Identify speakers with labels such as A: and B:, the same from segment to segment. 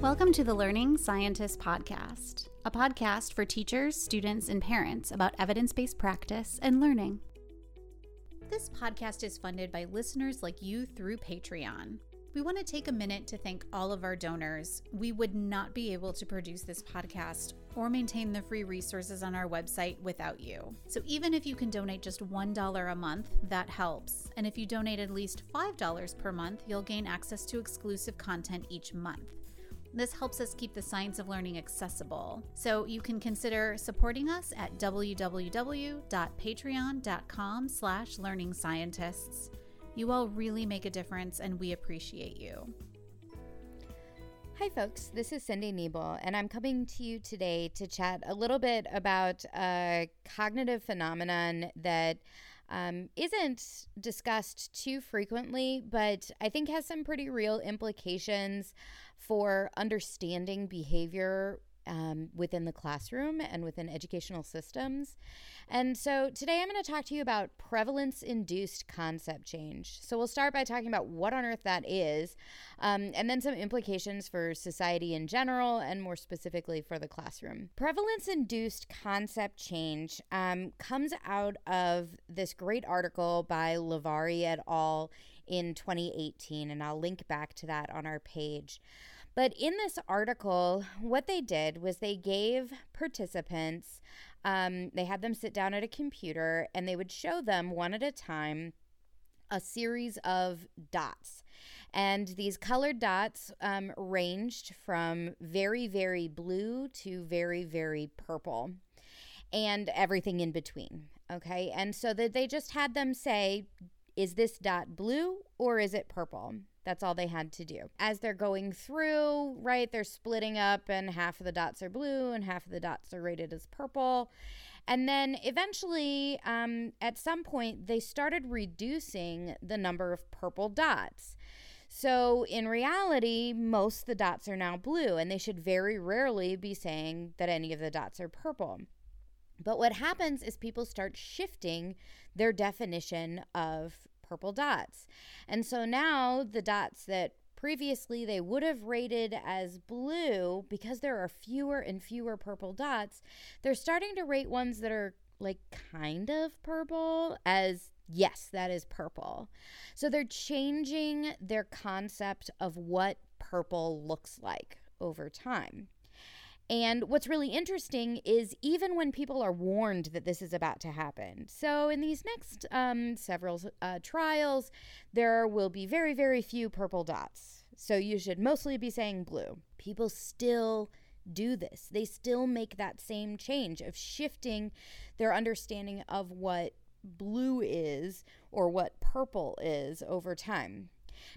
A: Welcome to the Learning Scientist Podcast, a podcast for teachers, students, and parents about evidence based practice and learning. This podcast is funded by listeners like you through Patreon. We want to take a minute to thank all of our donors. We would not be able to produce this podcast or maintain the free resources on our website without you. So even if you can donate just $1 a month, that helps. And if you donate at least $5 per month, you'll gain access to exclusive content each month. This helps us keep the science of learning accessible. So you can consider supporting us at www.patreon.com slash learning scientists. You all really make a difference and we appreciate you.
B: Hi, folks. This is Cindy Nebel, and I'm coming to you today to chat a little bit about a cognitive phenomenon that um, isn't discussed too frequently, but I think has some pretty real implications for understanding behavior um, within the classroom and within educational systems. And so today I'm going to talk to you about prevalence induced concept change. So we'll start by talking about what on earth that is, um, and then some implications for society in general and more specifically for the classroom. Prevalence induced concept change um, comes out of this great article by Levari et al. In 2018, and I'll link back to that on our page. But in this article, what they did was they gave participants, um, they had them sit down at a computer and they would show them one at a time a series of dots. And these colored dots um, ranged from very, very blue to very, very purple and everything in between. Okay. And so that they just had them say, is this dot blue or is it purple? That's all they had to do. As they're going through, right, they're splitting up, and half of the dots are blue and half of the dots are rated as purple. And then eventually, um, at some point, they started reducing the number of purple dots. So in reality, most the dots are now blue, and they should very rarely be saying that any of the dots are purple. But what happens is people start shifting their definition of purple dots. And so now the dots that previously they would have rated as blue because there are fewer and fewer purple dots, they're starting to rate ones that are like kind of purple as yes, that is purple. So they're changing their concept of what purple looks like over time. And what's really interesting is even when people are warned that this is about to happen. So, in these next um, several uh, trials, there will be very, very few purple dots. So, you should mostly be saying blue. People still do this, they still make that same change of shifting their understanding of what blue is or what purple is over time.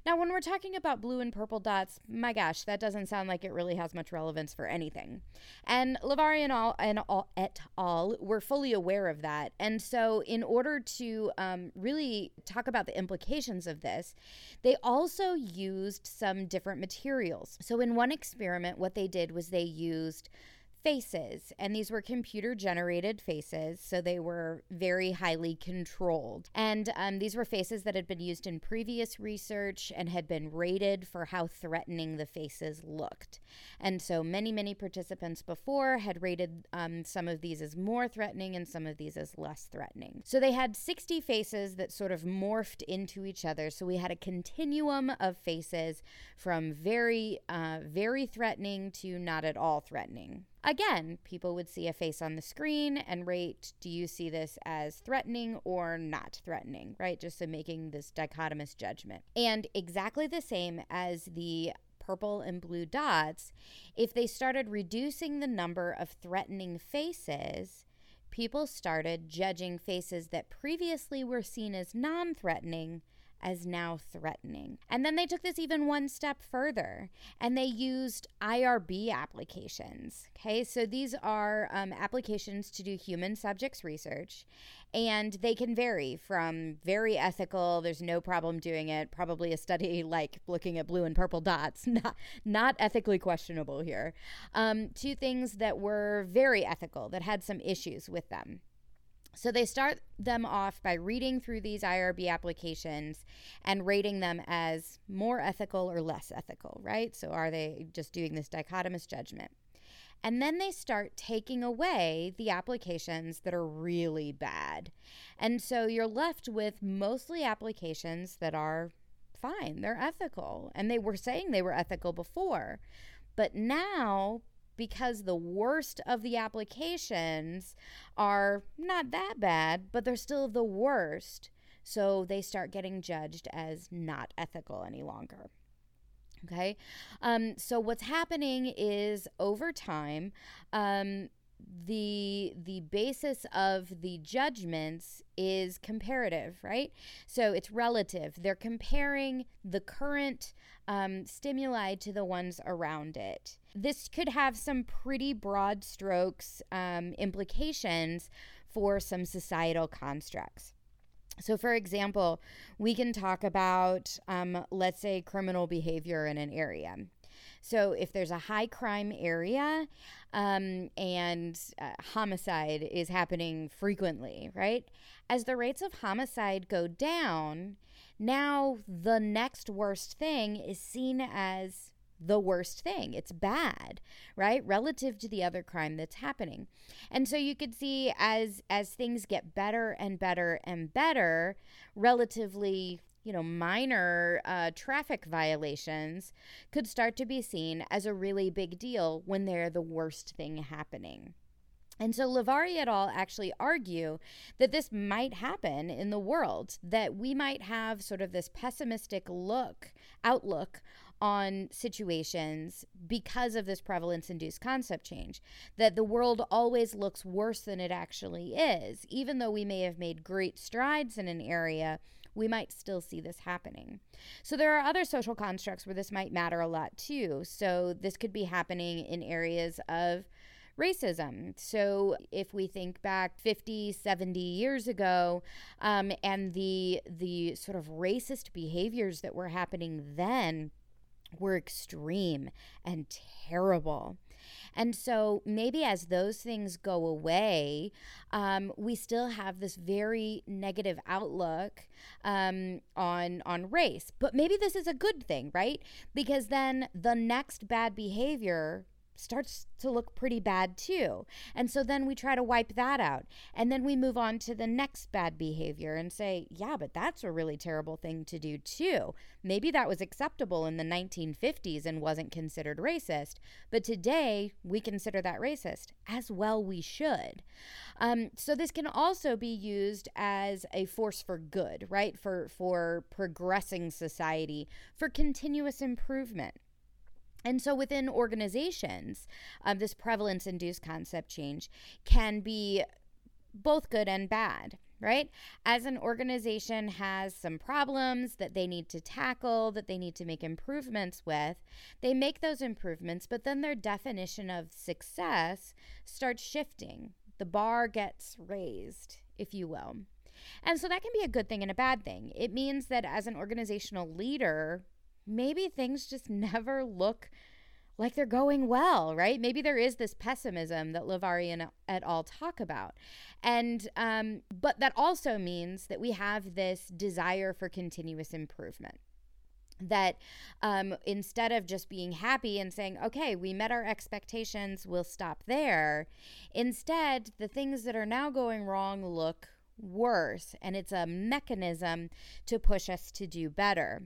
B: Now, when we're talking about blue and purple dots, my gosh, that doesn't sound like it really has much relevance for anything. And Levari and all and all et al. were fully aware of that. And so, in order to um, really talk about the implications of this, they also used some different materials. So, in one experiment, what they did was they used faces, and these were computer generated faces, so they were very highly controlled. And um, these were faces that had been used in previous research and had been rated for how threatening the faces looked. And so many, many participants before had rated um, some of these as more threatening and some of these as less threatening. So they had 60 faces that sort of morphed into each other. So we had a continuum of faces from very, uh, very threatening to not at all threatening. Again, people would see a face on the screen and rate do you see this as threatening or not threatening, right? Just so making this dichotomous judgment. And exactly the same as the purple and blue dots, if they started reducing the number of threatening faces, people started judging faces that previously were seen as non threatening as now threatening. And then they took this even one step further and they used IRB applications. Okay, so these are um, applications to do human subjects research, and they can vary from very ethical, there's no problem doing it, probably a study like looking at blue and purple dots, not, not ethically questionable here, um, to things that were very ethical, that had some issues with them. So they start them off by reading through these IRB applications and rating them as more ethical or less ethical, right? So are they just doing this dichotomous judgment? And then they start taking away the applications that are really bad. And so you're left with mostly applications that are fine, they're ethical. And they were saying they were ethical before. But now, because the worst of the applications are not that bad, but they're still the worst, so they start getting judged as not ethical any longer. Okay. Um, so what's happening is over time, um, the the basis of the judgments is comparative right? So it's relative. They're comparing the current um, stimuli to the ones around it. This could have some pretty broad strokes um, implications for some societal constructs. So, for example, we can talk about, um, let's say, criminal behavior in an area. So, if there's a high crime area um, and uh, homicide is happening frequently, right? As the rates of homicide go down, now the next worst thing is seen as the worst thing. It's bad, right? Relative to the other crime that's happening. And so you could see as as things get better and better and better, relatively you know, minor uh, traffic violations could start to be seen as a really big deal when they're the worst thing happening. And so Levari et al. actually argue that this might happen in the world, that we might have sort of this pessimistic look, outlook on situations because of this prevalence induced concept change. That the world always looks worse than it actually is. Even though we may have made great strides in an area, we might still see this happening. So there are other social constructs where this might matter a lot too. So this could be happening in areas of racism. So if we think back 50, 70 years ago, um, and the the sort of racist behaviors that were happening then were extreme and terrible. And so maybe as those things go away, um, we still have this very negative outlook um, on on race. But maybe this is a good thing, right? Because then the next bad behavior starts to look pretty bad too. And so then we try to wipe that out. And then we move on to the next bad behavior and say, yeah, but that's a really terrible thing to do too. Maybe that was acceptable in the 1950s and wasn't considered racist, but today we consider that racist, as well we should. Um, so this can also be used as a force for good, right? For for progressing society, for continuous improvement. And so within organizations, um, this prevalence induced concept change can be both good and bad, right? As an organization has some problems that they need to tackle, that they need to make improvements with, they make those improvements, but then their definition of success starts shifting. The bar gets raised, if you will. And so that can be a good thing and a bad thing. It means that as an organizational leader, maybe things just never look like they're going well, right? Maybe there is this pessimism that Levari and et al. talk about. And, um, but that also means that we have this desire for continuous improvement. That um, instead of just being happy and saying, okay, we met our expectations, we'll stop there, instead, the things that are now going wrong look worse. And it's a mechanism to push us to do better.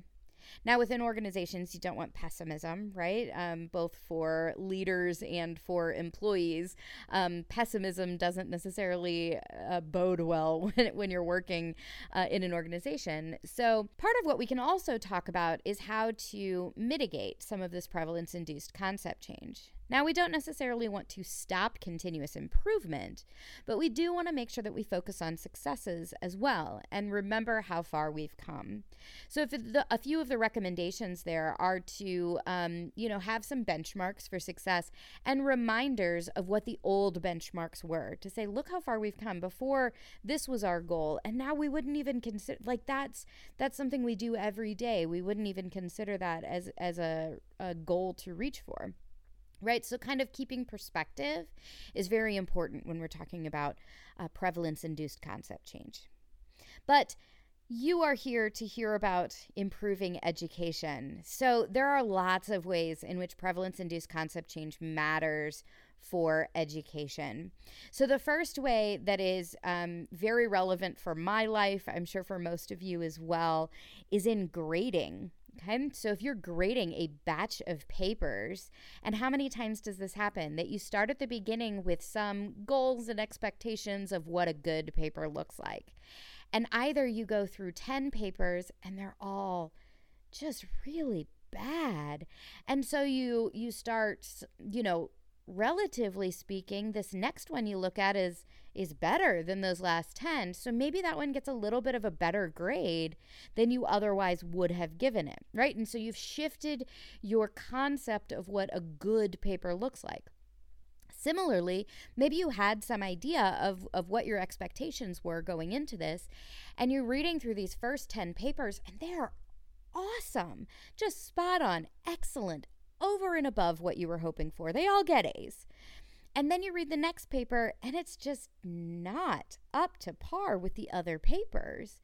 B: Now, within organizations, you don't want pessimism, right? Um, both for leaders and for employees. Um, pessimism doesn't necessarily uh, bode well when, when you're working uh, in an organization. So, part of what we can also talk about is how to mitigate some of this prevalence induced concept change. Now, we don't necessarily want to stop continuous improvement, but we do want to make sure that we focus on successes as well and remember how far we've come. So, if the, a few of the recommendations there are to, um, you know, have some benchmarks for success and reminders of what the old benchmarks were to say, look how far we've come. Before this was our goal, and now we wouldn't even consider like that's that's something we do every day. We wouldn't even consider that as as a, a goal to reach for. Right? So, kind of keeping perspective is very important when we're talking about uh, prevalence induced concept change. But you are here to hear about improving education. So, there are lots of ways in which prevalence induced concept change matters for education. So, the first way that is um, very relevant for my life, I'm sure for most of you as well, is in grading. Okay, so if you're grading a batch of papers, and how many times does this happen? That you start at the beginning with some goals and expectations of what a good paper looks like. And either you go through 10 papers and they're all just really bad. And so you you start, you know, relatively speaking, this next one you look at is is better than those last 10. So maybe that one gets a little bit of a better grade than you otherwise would have given it, right? And so you've shifted your concept of what a good paper looks like. Similarly, maybe you had some idea of, of what your expectations were going into this, and you're reading through these first 10 papers, and they're awesome, just spot on, excellent, over and above what you were hoping for. They all get A's. And then you read the next paper and it's just not up to par with the other papers.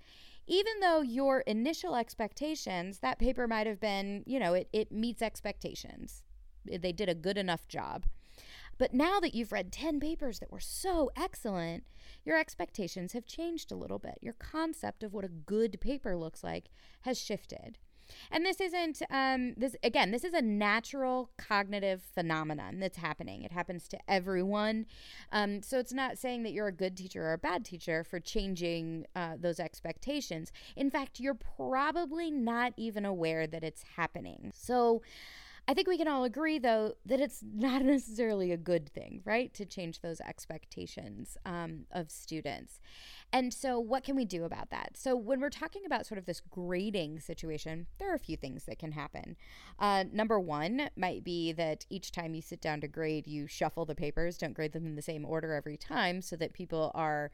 B: Even though your initial expectations, that paper might have been, you know, it, it meets expectations. They did a good enough job. But now that you've read 10 papers that were so excellent, your expectations have changed a little bit. Your concept of what a good paper looks like has shifted. And this isn't um, this again. This is a natural cognitive phenomenon that's happening. It happens to everyone. Um, so it's not saying that you're a good teacher or a bad teacher for changing uh, those expectations. In fact, you're probably not even aware that it's happening. So. I think we can all agree, though, that it's not necessarily a good thing, right, to change those expectations um, of students. And so, what can we do about that? So, when we're talking about sort of this grading situation, there are a few things that can happen. Uh, number one might be that each time you sit down to grade, you shuffle the papers, don't grade them in the same order every time so that people are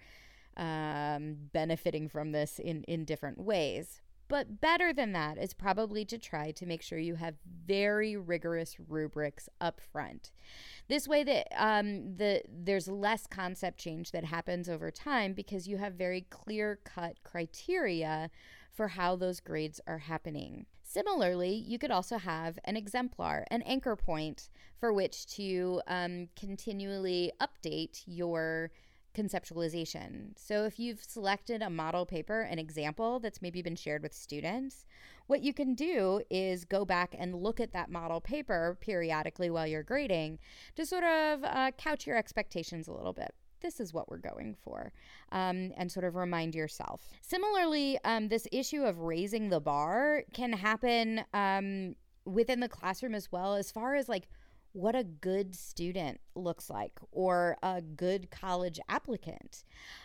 B: um, benefiting from this in, in different ways. But better than that is probably to try to make sure you have very rigorous rubrics up front. This way that um, the there's less concept change that happens over time because you have very clear cut criteria for how those grades are happening. Similarly, you could also have an exemplar, an anchor point for which to um, continually update your conceptualization. So, if you've selected a model paper, an example that's maybe been shared with students, what you can do is go back and look at that model paper periodically while you're grading to sort of uh, couch your expectations a little bit this is what we're going for, um, and sort of remind yourself. Similarly, um, this issue of raising the bar can happen um, within the classroom as well, as far as like what a good student looks like or a good college applicant.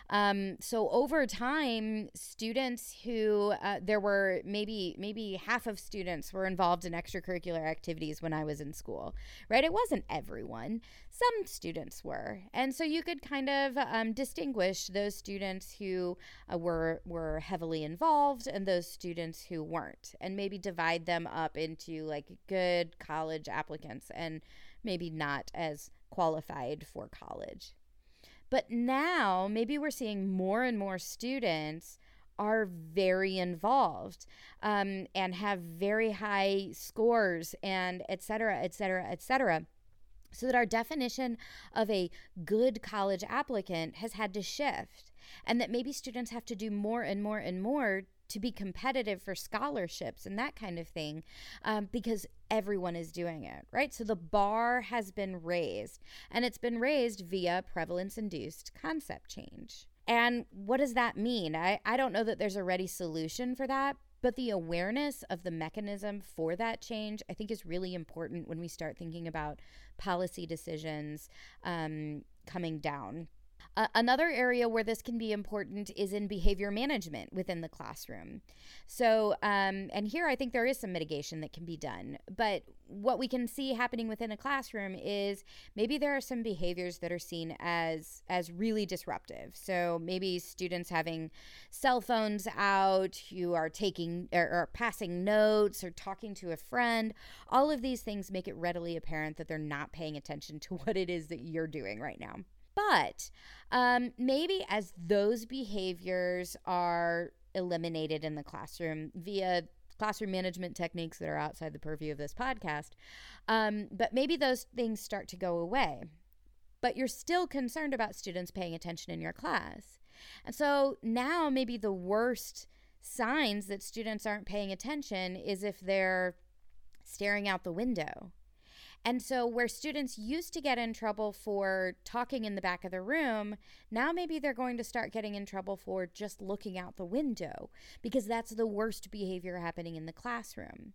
B: Um, so over time, students who uh, there were maybe maybe half of students were involved in extracurricular activities when I was in school, right? It wasn't everyone. Some students were, and so you could kind of um, distinguish those students who uh, were were heavily involved and those students who weren't, and maybe divide them up into like good college applicants and maybe not as qualified for college. But now, maybe we're seeing more and more students are very involved um, and have very high scores and et cetera, et cetera, et cetera. So that our definition of a good college applicant has had to shift, and that maybe students have to do more and more and more to be competitive for scholarships and that kind of thing um, because everyone is doing it, right? So the bar has been raised, and it's been raised via prevalence induced concept change. And what does that mean? I, I don't know that there's a ready solution for that, but the awareness of the mechanism for that change, I think, is really important when we start thinking about policy decisions um, coming down Another area where this can be important is in behavior management within the classroom. So, um, and here I think there is some mitigation that can be done. But what we can see happening within a classroom is maybe there are some behaviors that are seen as as really disruptive. So maybe students having cell phones out, you are taking or, or passing notes or talking to a friend. All of these things make it readily apparent that they're not paying attention to what it is that you're doing right now. But um, maybe as those behaviors are eliminated in the classroom via classroom management techniques that are outside the purview of this podcast, um, but maybe those things start to go away. But you're still concerned about students paying attention in your class. And so now maybe the worst signs that students aren't paying attention is if they're staring out the window and so, where students used to get in trouble for talking in the back of the room, now maybe they're going to start getting in trouble for just looking out the window because that's the worst behavior happening in the classroom.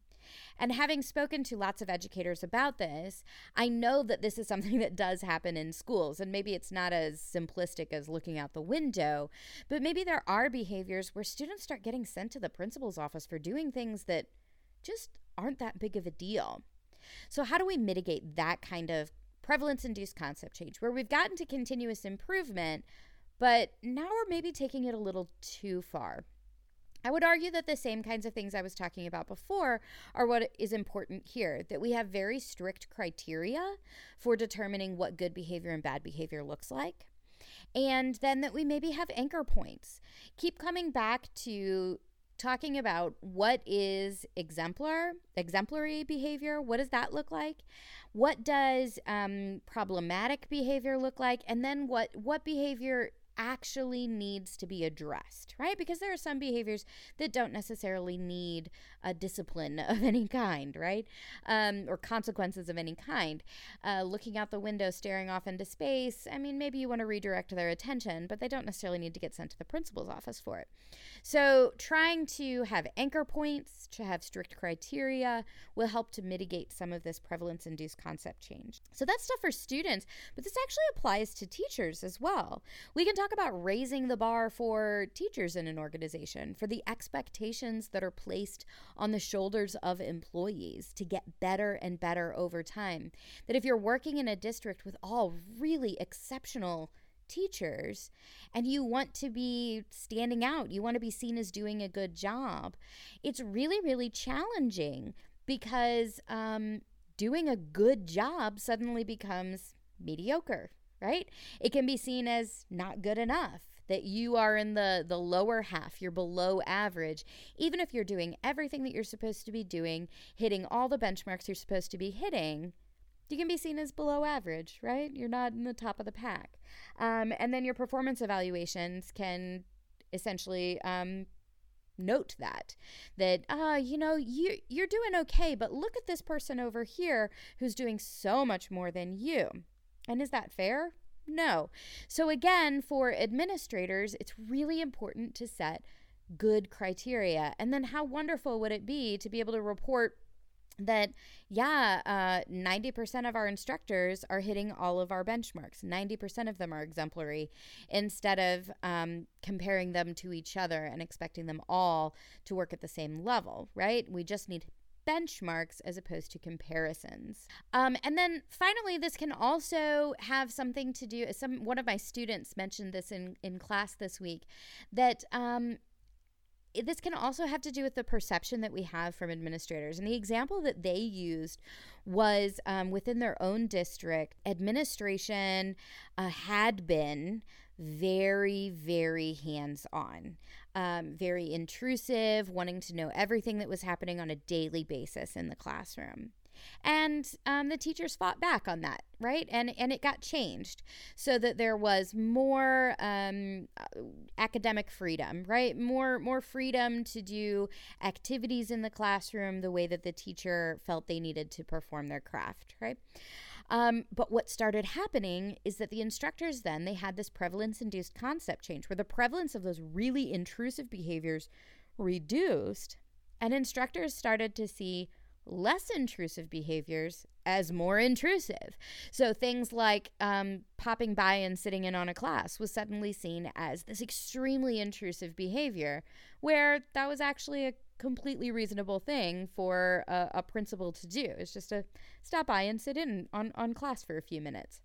B: And having spoken to lots of educators about this, I know that this is something that does happen in schools. And maybe it's not as simplistic as looking out the window, but maybe there are behaviors where students start getting sent to the principal's office for doing things that just aren't that big of a deal. So, how do we mitigate that kind of prevalence induced concept change where we've gotten to continuous improvement, but now we're maybe taking it a little too far? I would argue that the same kinds of things I was talking about before are what is important here that we have very strict criteria for determining what good behavior and bad behavior looks like. And then that we maybe have anchor points. Keep coming back to talking about what is exemplar exemplary behavior what does that look like? What does um, problematic behavior look like? And then what what behavior actually needs to be addressed, right? Because there are some behaviors that don't necessarily need a discipline of any kind, right? Um, or consequences of any kind. Uh, looking out the window, staring off into space, I mean, maybe you want to redirect their attention, but they don't necessarily need to get sent to the principal's office for it. So, trying to have anchor points, to have strict criteria, will help to mitigate some of this prevalence induced concept change. So, that's stuff for students, but this actually applies to teachers as well. We can talk talk about raising the bar for teachers in an organization, for the expectations that are placed on the shoulders of employees to get better and better over time. That if you're working in a district with all really exceptional teachers and you want to be standing out, you want to be seen as doing a good job, it's really, really challenging because um, doing a good job suddenly becomes mediocre right? It can be seen as not good enough that you are in the the lower half you're below average. Even if you're doing everything that you're supposed to be doing hitting all the benchmarks you're supposed to be hitting you can be seen as below average right? You're not in the top of the pack. Um, and then your performance evaluations can essentially um, note that that uh you know you you're doing okay but look at this person over here who's doing so much more than you and is that fair? No. So, again, for administrators, it's really important to set good criteria. And then, how wonderful would it be to be able to report that, yeah, uh, 90% of our instructors are hitting all of our benchmarks. 90% of them are exemplary instead of um, comparing them to each other and expecting them all to work at the same level, right? We just need benchmarks as opposed to comparisons. Um, and then finally, this can also have something to do. Some one of my students mentioned this in in class this week that. Um, this can also have to do with the perception that we have from administrators. And the example that they used was um, within their own district, administration uh, had been very, very hands on, um, very intrusive, wanting to know everything that was happening on a daily basis in the classroom. And um, the teachers fought back on that, right? And and it got changed so that there was more um, academic freedom, right? More more freedom to do activities in the classroom the way that the teacher felt they needed to perform their craft, right? Um, but what started happening is that the instructors then they had this prevalence induced concept change where the prevalence of those really intrusive behaviors reduced and instructors started to see less intrusive behaviors as more intrusive. So things like um, popping by and sitting in on a class was suddenly seen as this extremely intrusive behavior, where that was actually a completely reasonable thing for a, a principal to do. It's just to stop by and sit in on, on class for a few minutes.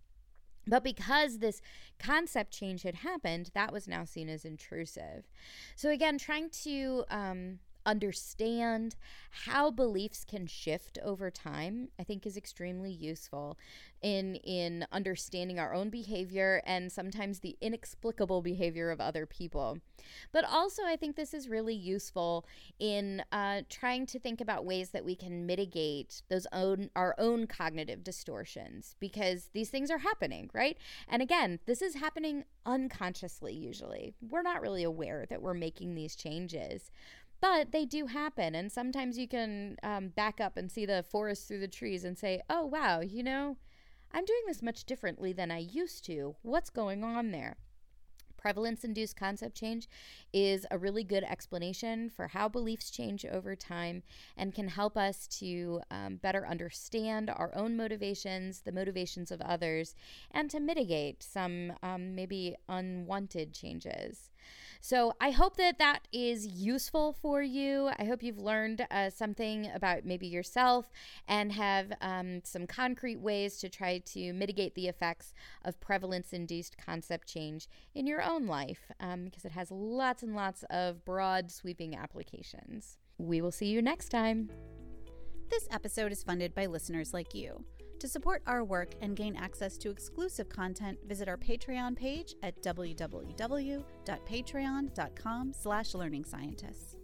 B: But because this concept change had happened, that was now seen as intrusive. So, again, trying to um, understand how beliefs can shift over time i think is extremely useful in in understanding our own behavior and sometimes the inexplicable behavior of other people. But also i think this is really useful in uh, trying to think about ways that we can mitigate those own our own cognitive distortions because these things are happening right? And again this is happening unconsciously usually. We're not really aware that we're making these changes but they do happen. And sometimes you can um, back up and see the forest through the trees and say, oh, wow, you know, I'm doing this much differently than I used to. What's going on there? Prevalence induced concept change is a really good explanation for how beliefs change over time and can help us to um, better understand our own motivations, the motivations of others, and to mitigate some um, maybe unwanted changes. So I hope that that is useful for you. I hope you've learned uh, something about maybe yourself and have um, some concrete ways to try to mitigate the effects of prevalence induced concept change in your own life um, because it has lots and lots of broad, sweeping applications. We will see you next time.
A: This episode is funded by listeners like you. To support our work and gain access to exclusive content, visit our Patreon page at www.patreon.com slash learning scientists.